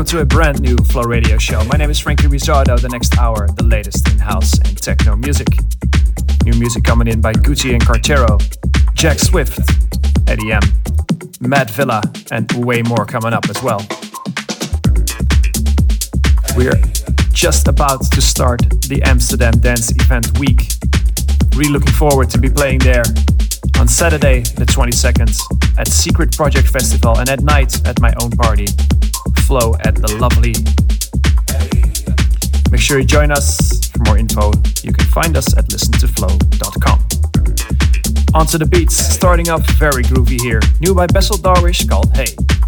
welcome to a brand new Flow Radio show. My name is Frankie Rizzardo. The next hour, the latest in house and techno music. New music coming in by Gucci and Cartero, Jack Swift, Eddie M, Matt Villa, and way more coming up as well. We're just about to start the Amsterdam Dance Event Week. Really looking forward to be playing there on Saturday, the 22nd, at Secret Project Festival, and at night at my own party, Flow at the Lovely. Make sure you join us. For more info, you can find us at listentoflow.com. Onto the beats, starting off very groovy here. New by Basel Darwish called Hey.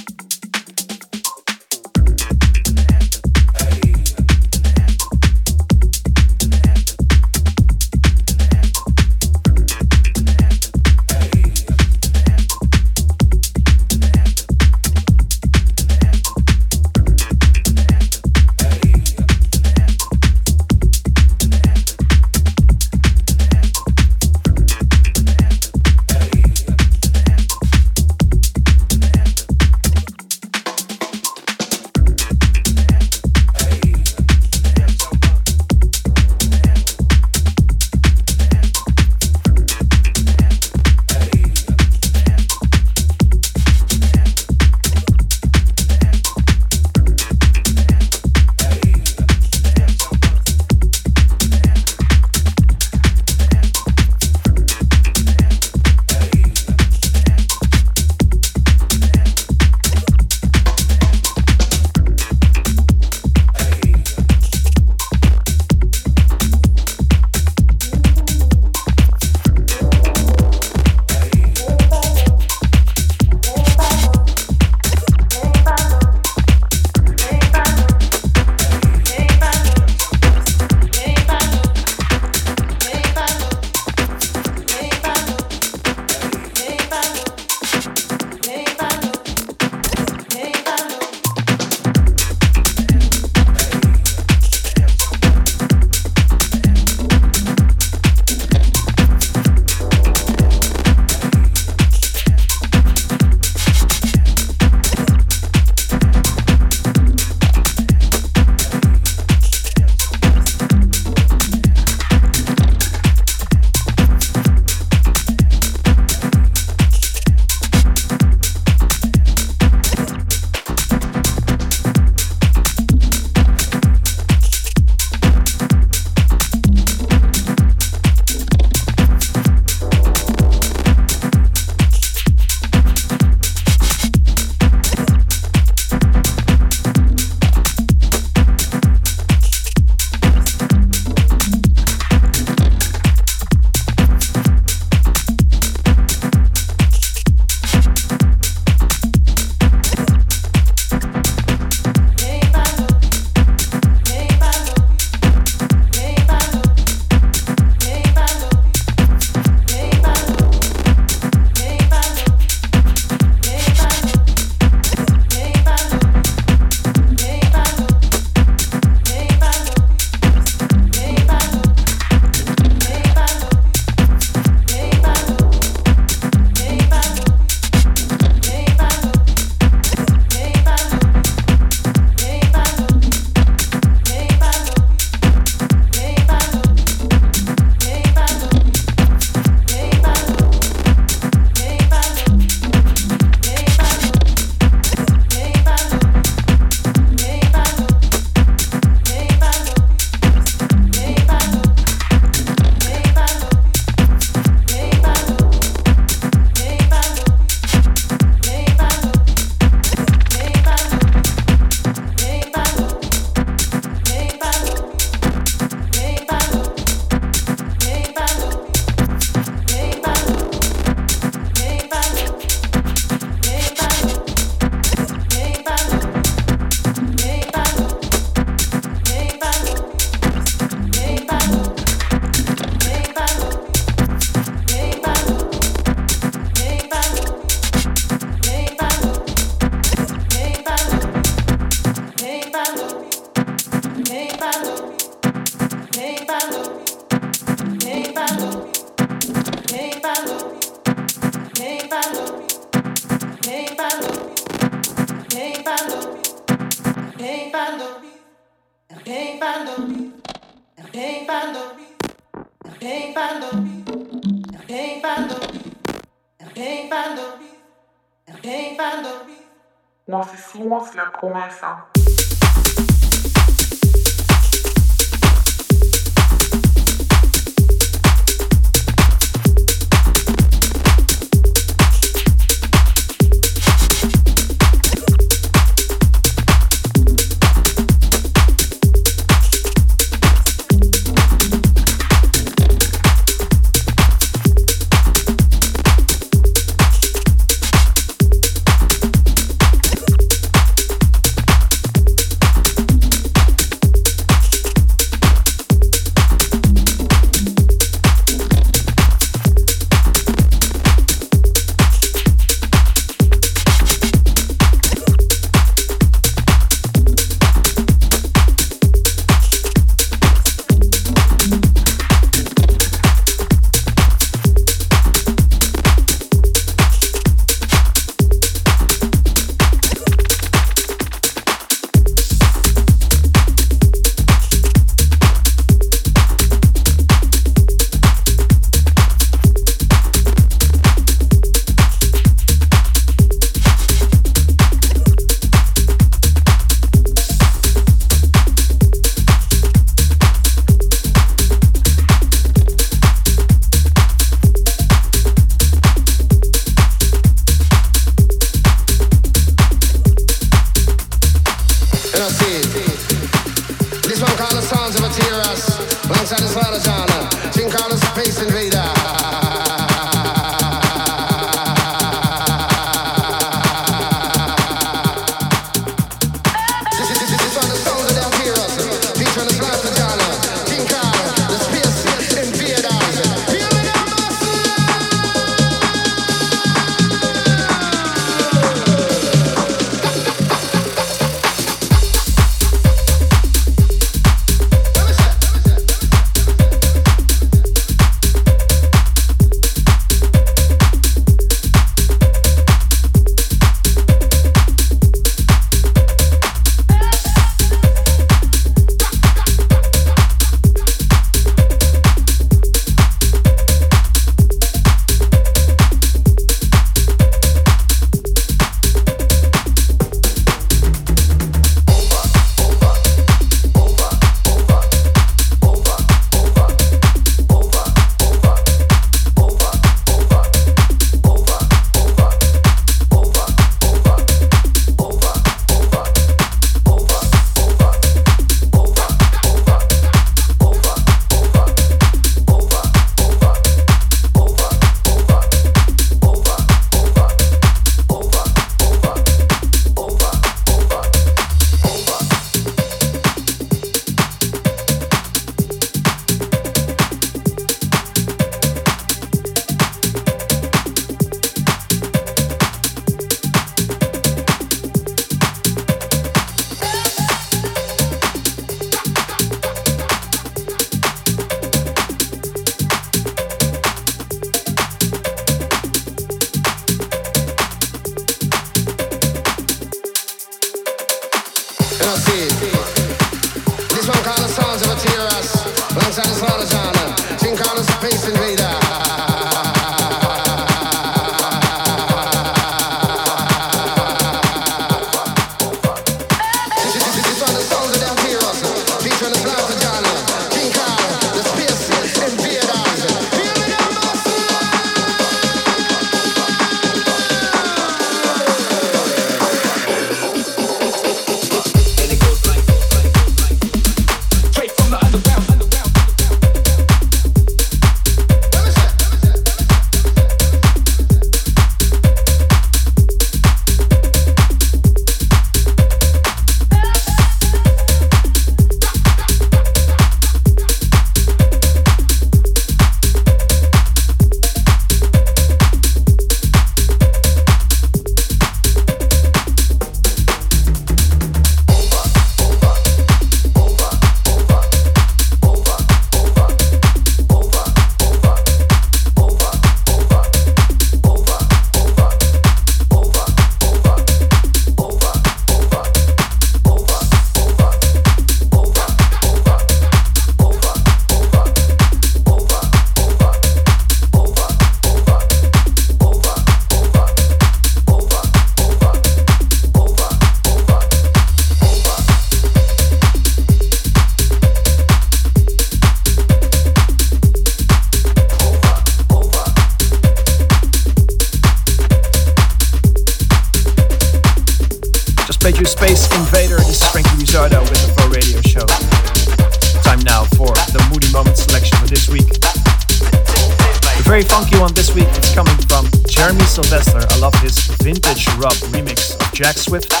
Jack Swift.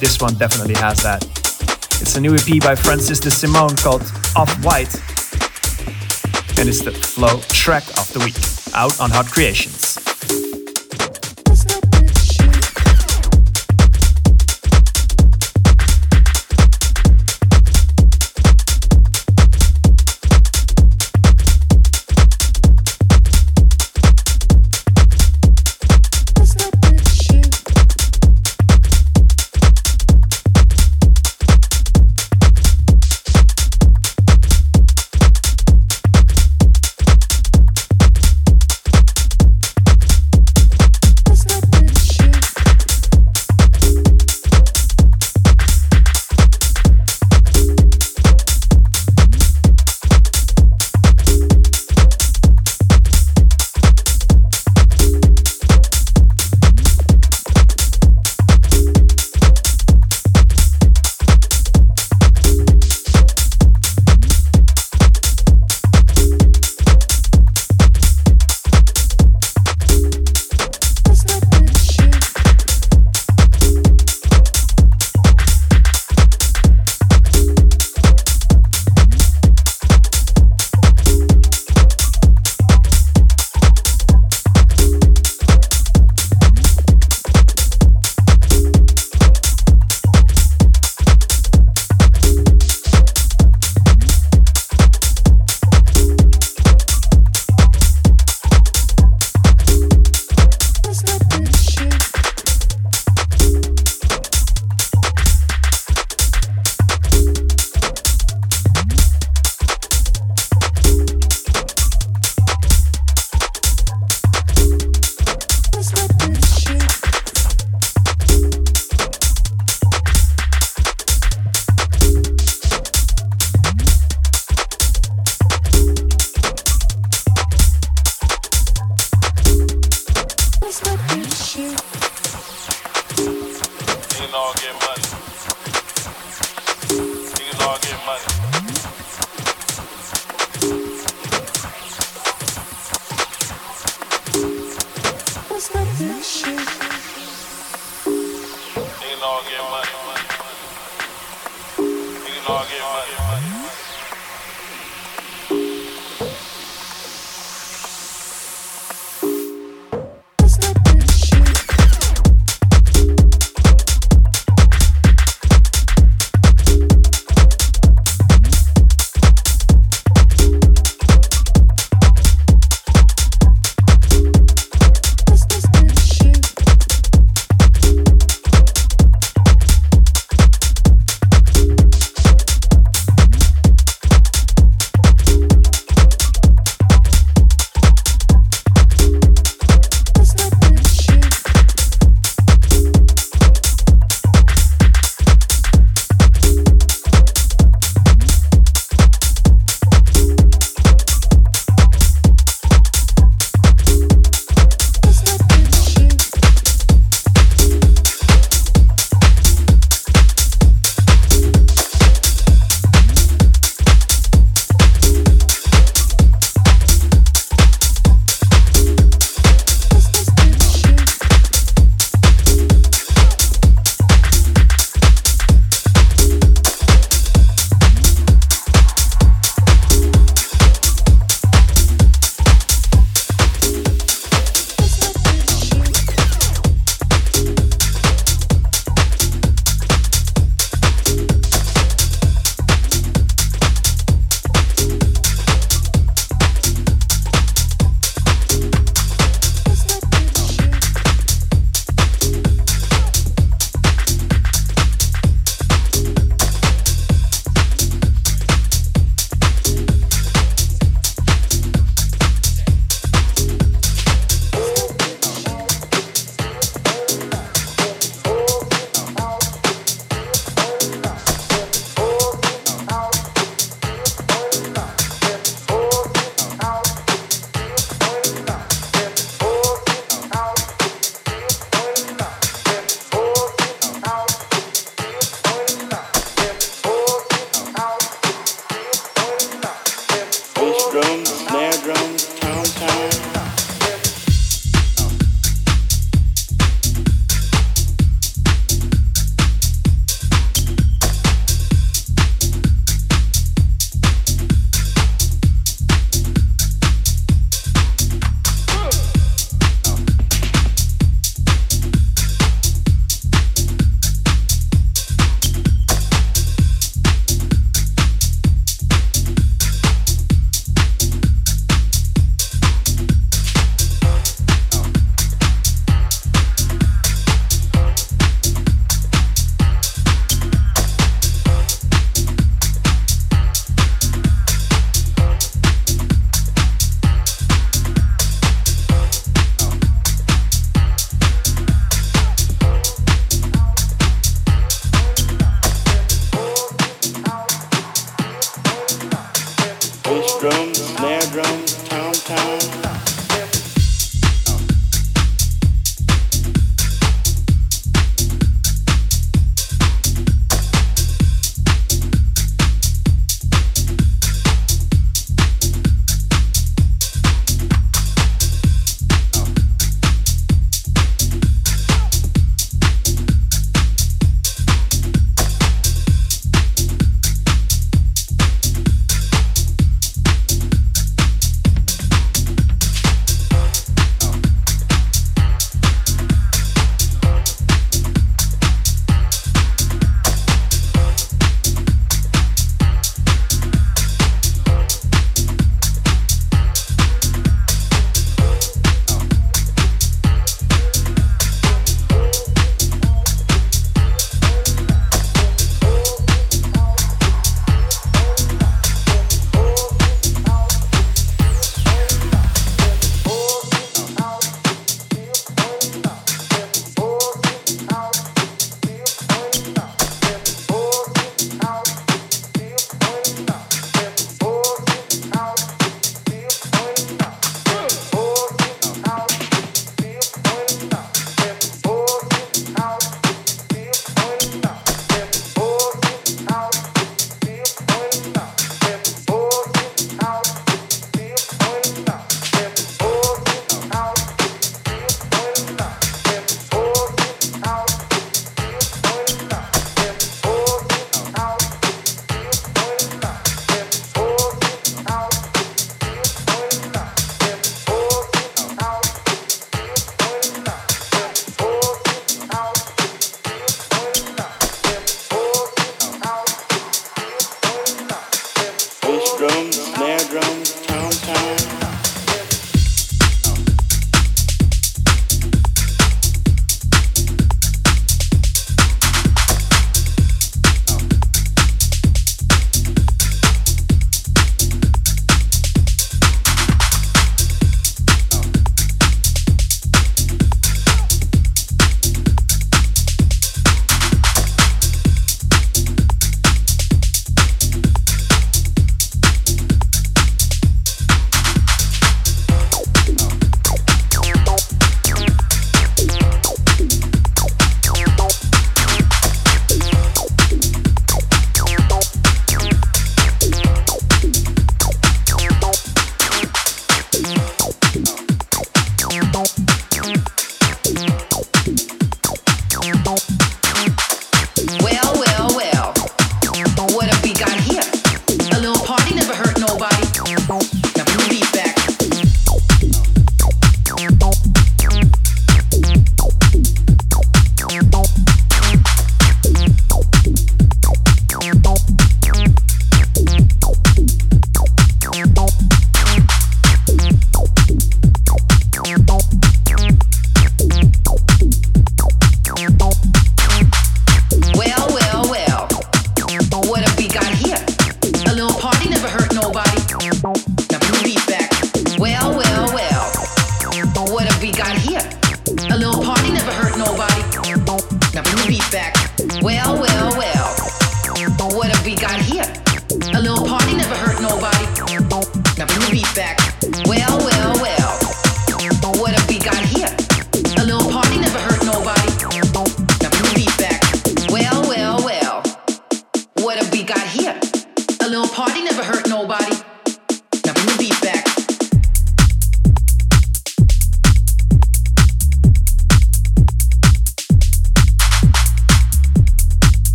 This one definitely has that. It's a new EP by Francis de Simone called Off White, and it's the Flow track of the week out on Hot Creations.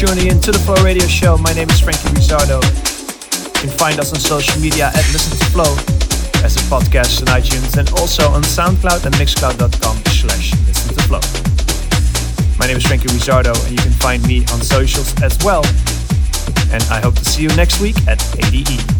Tuning in to the Flow Radio Show. My name is Frankie Rizzardo. You can find us on social media at Listen to Flow as a podcast on iTunes and also on SoundCloud and Mixcloud.com slash Listen to Flow. My name is Frankie Rizzardo and you can find me on socials as well. And I hope to see you next week at ADE.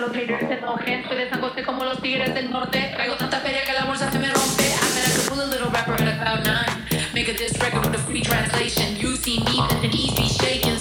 los líderes se enojen. Soy de San como los tigres del norte. Traigo tanta feria que la bolsa se me rompe. I'm an acapulco little rapper at about nine. Make a diss record with a free translation. You see me, that's an easy shaking.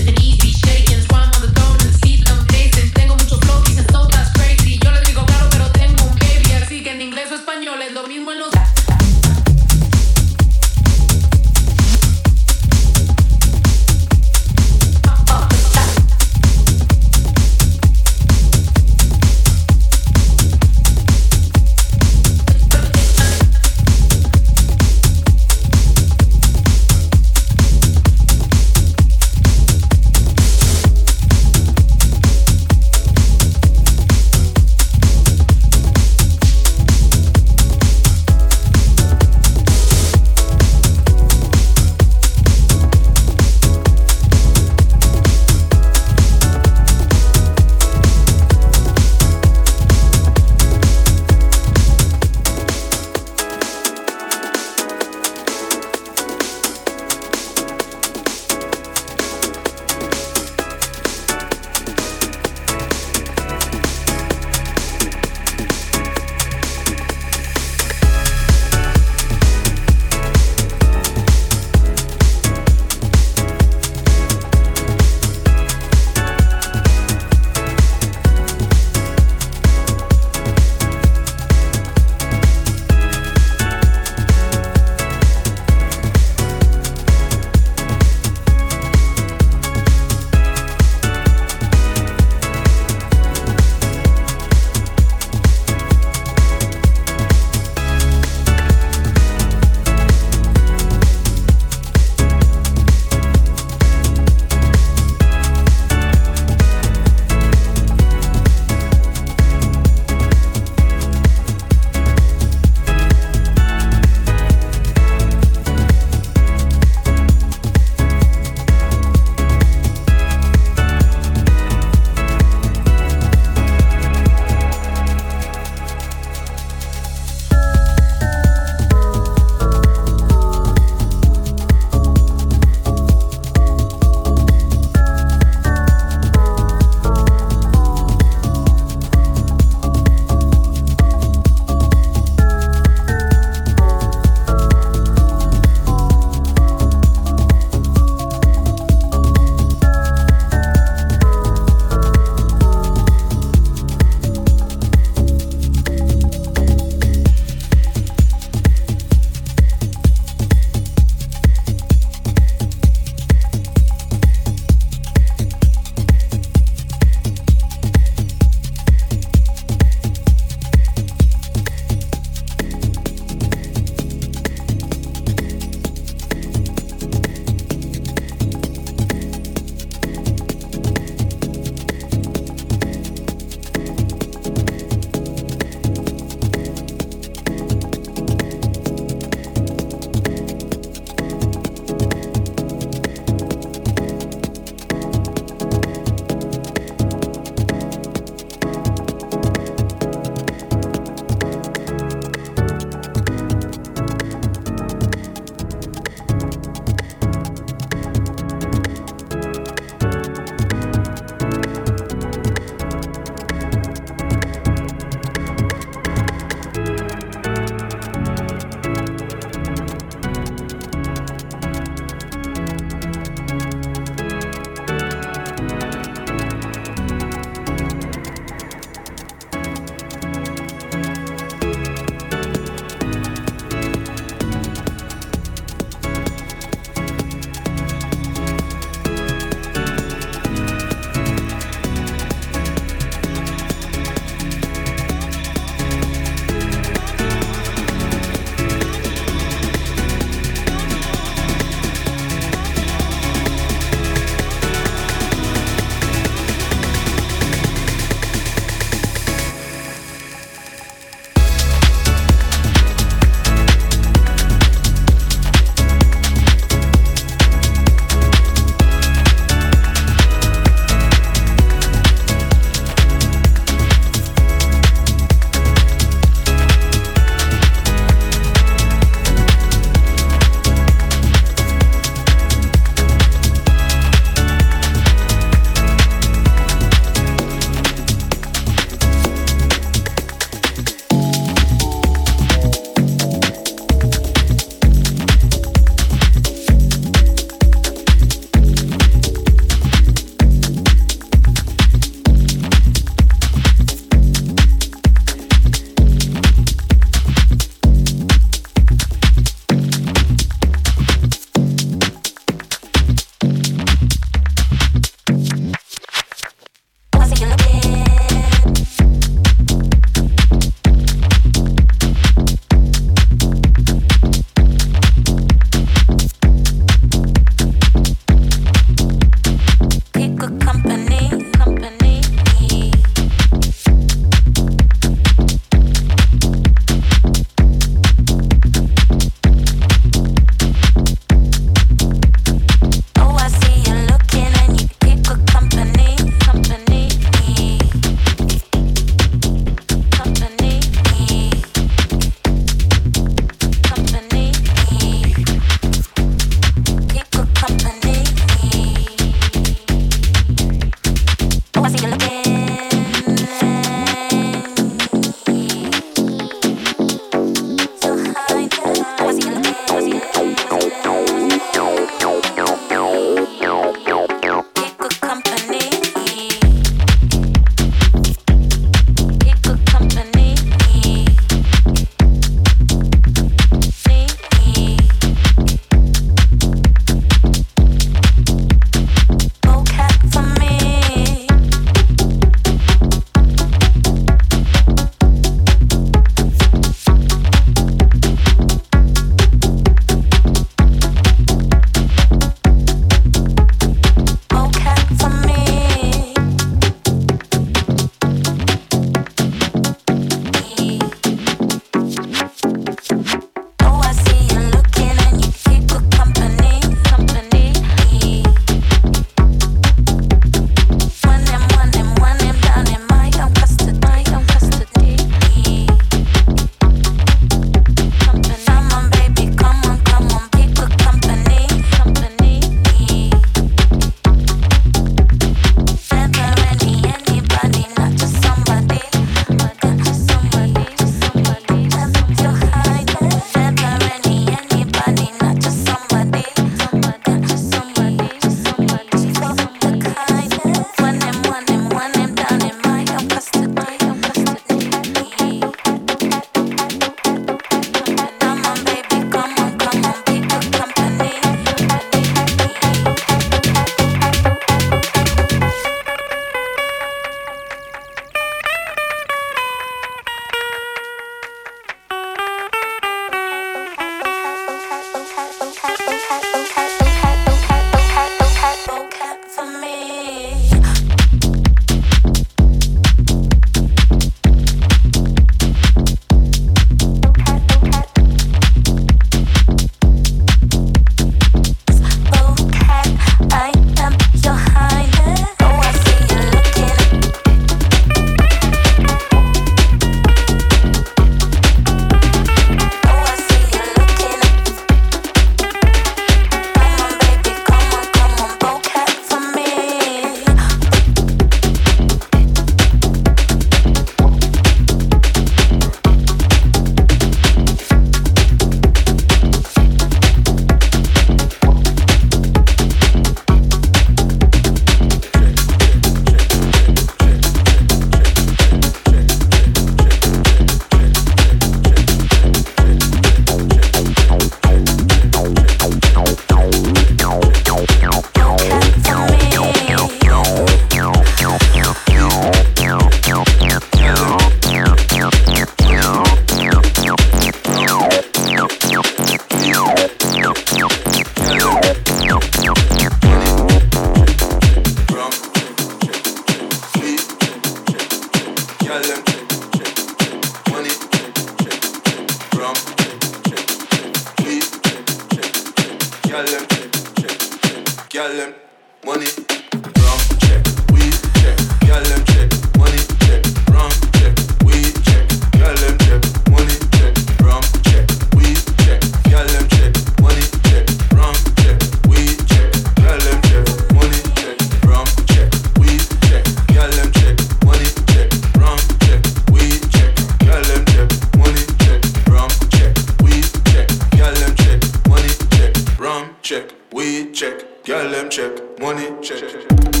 check, we check, girl them check, money check. check.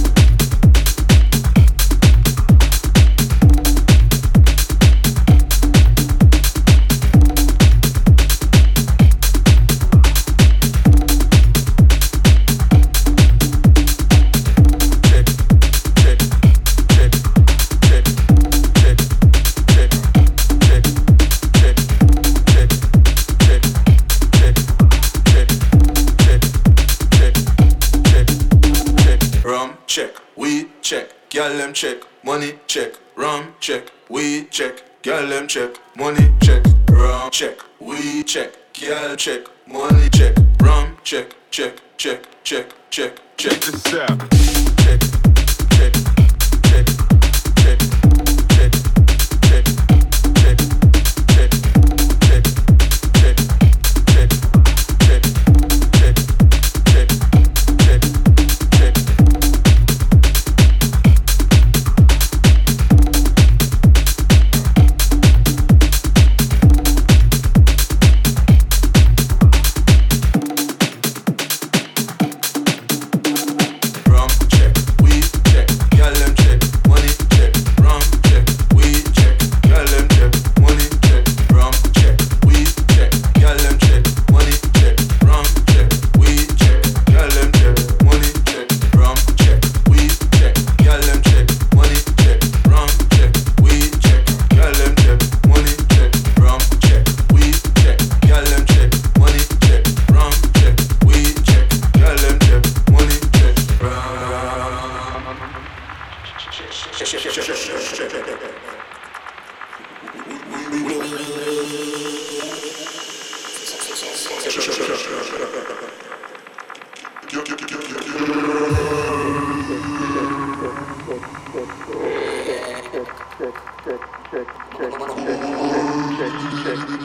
Girl, them check, money check, rum check, we check. Girl, them check, money check, rum check, we check. Girl, check, money check, rum check, check, check, check, check, check. Check this out. Oh.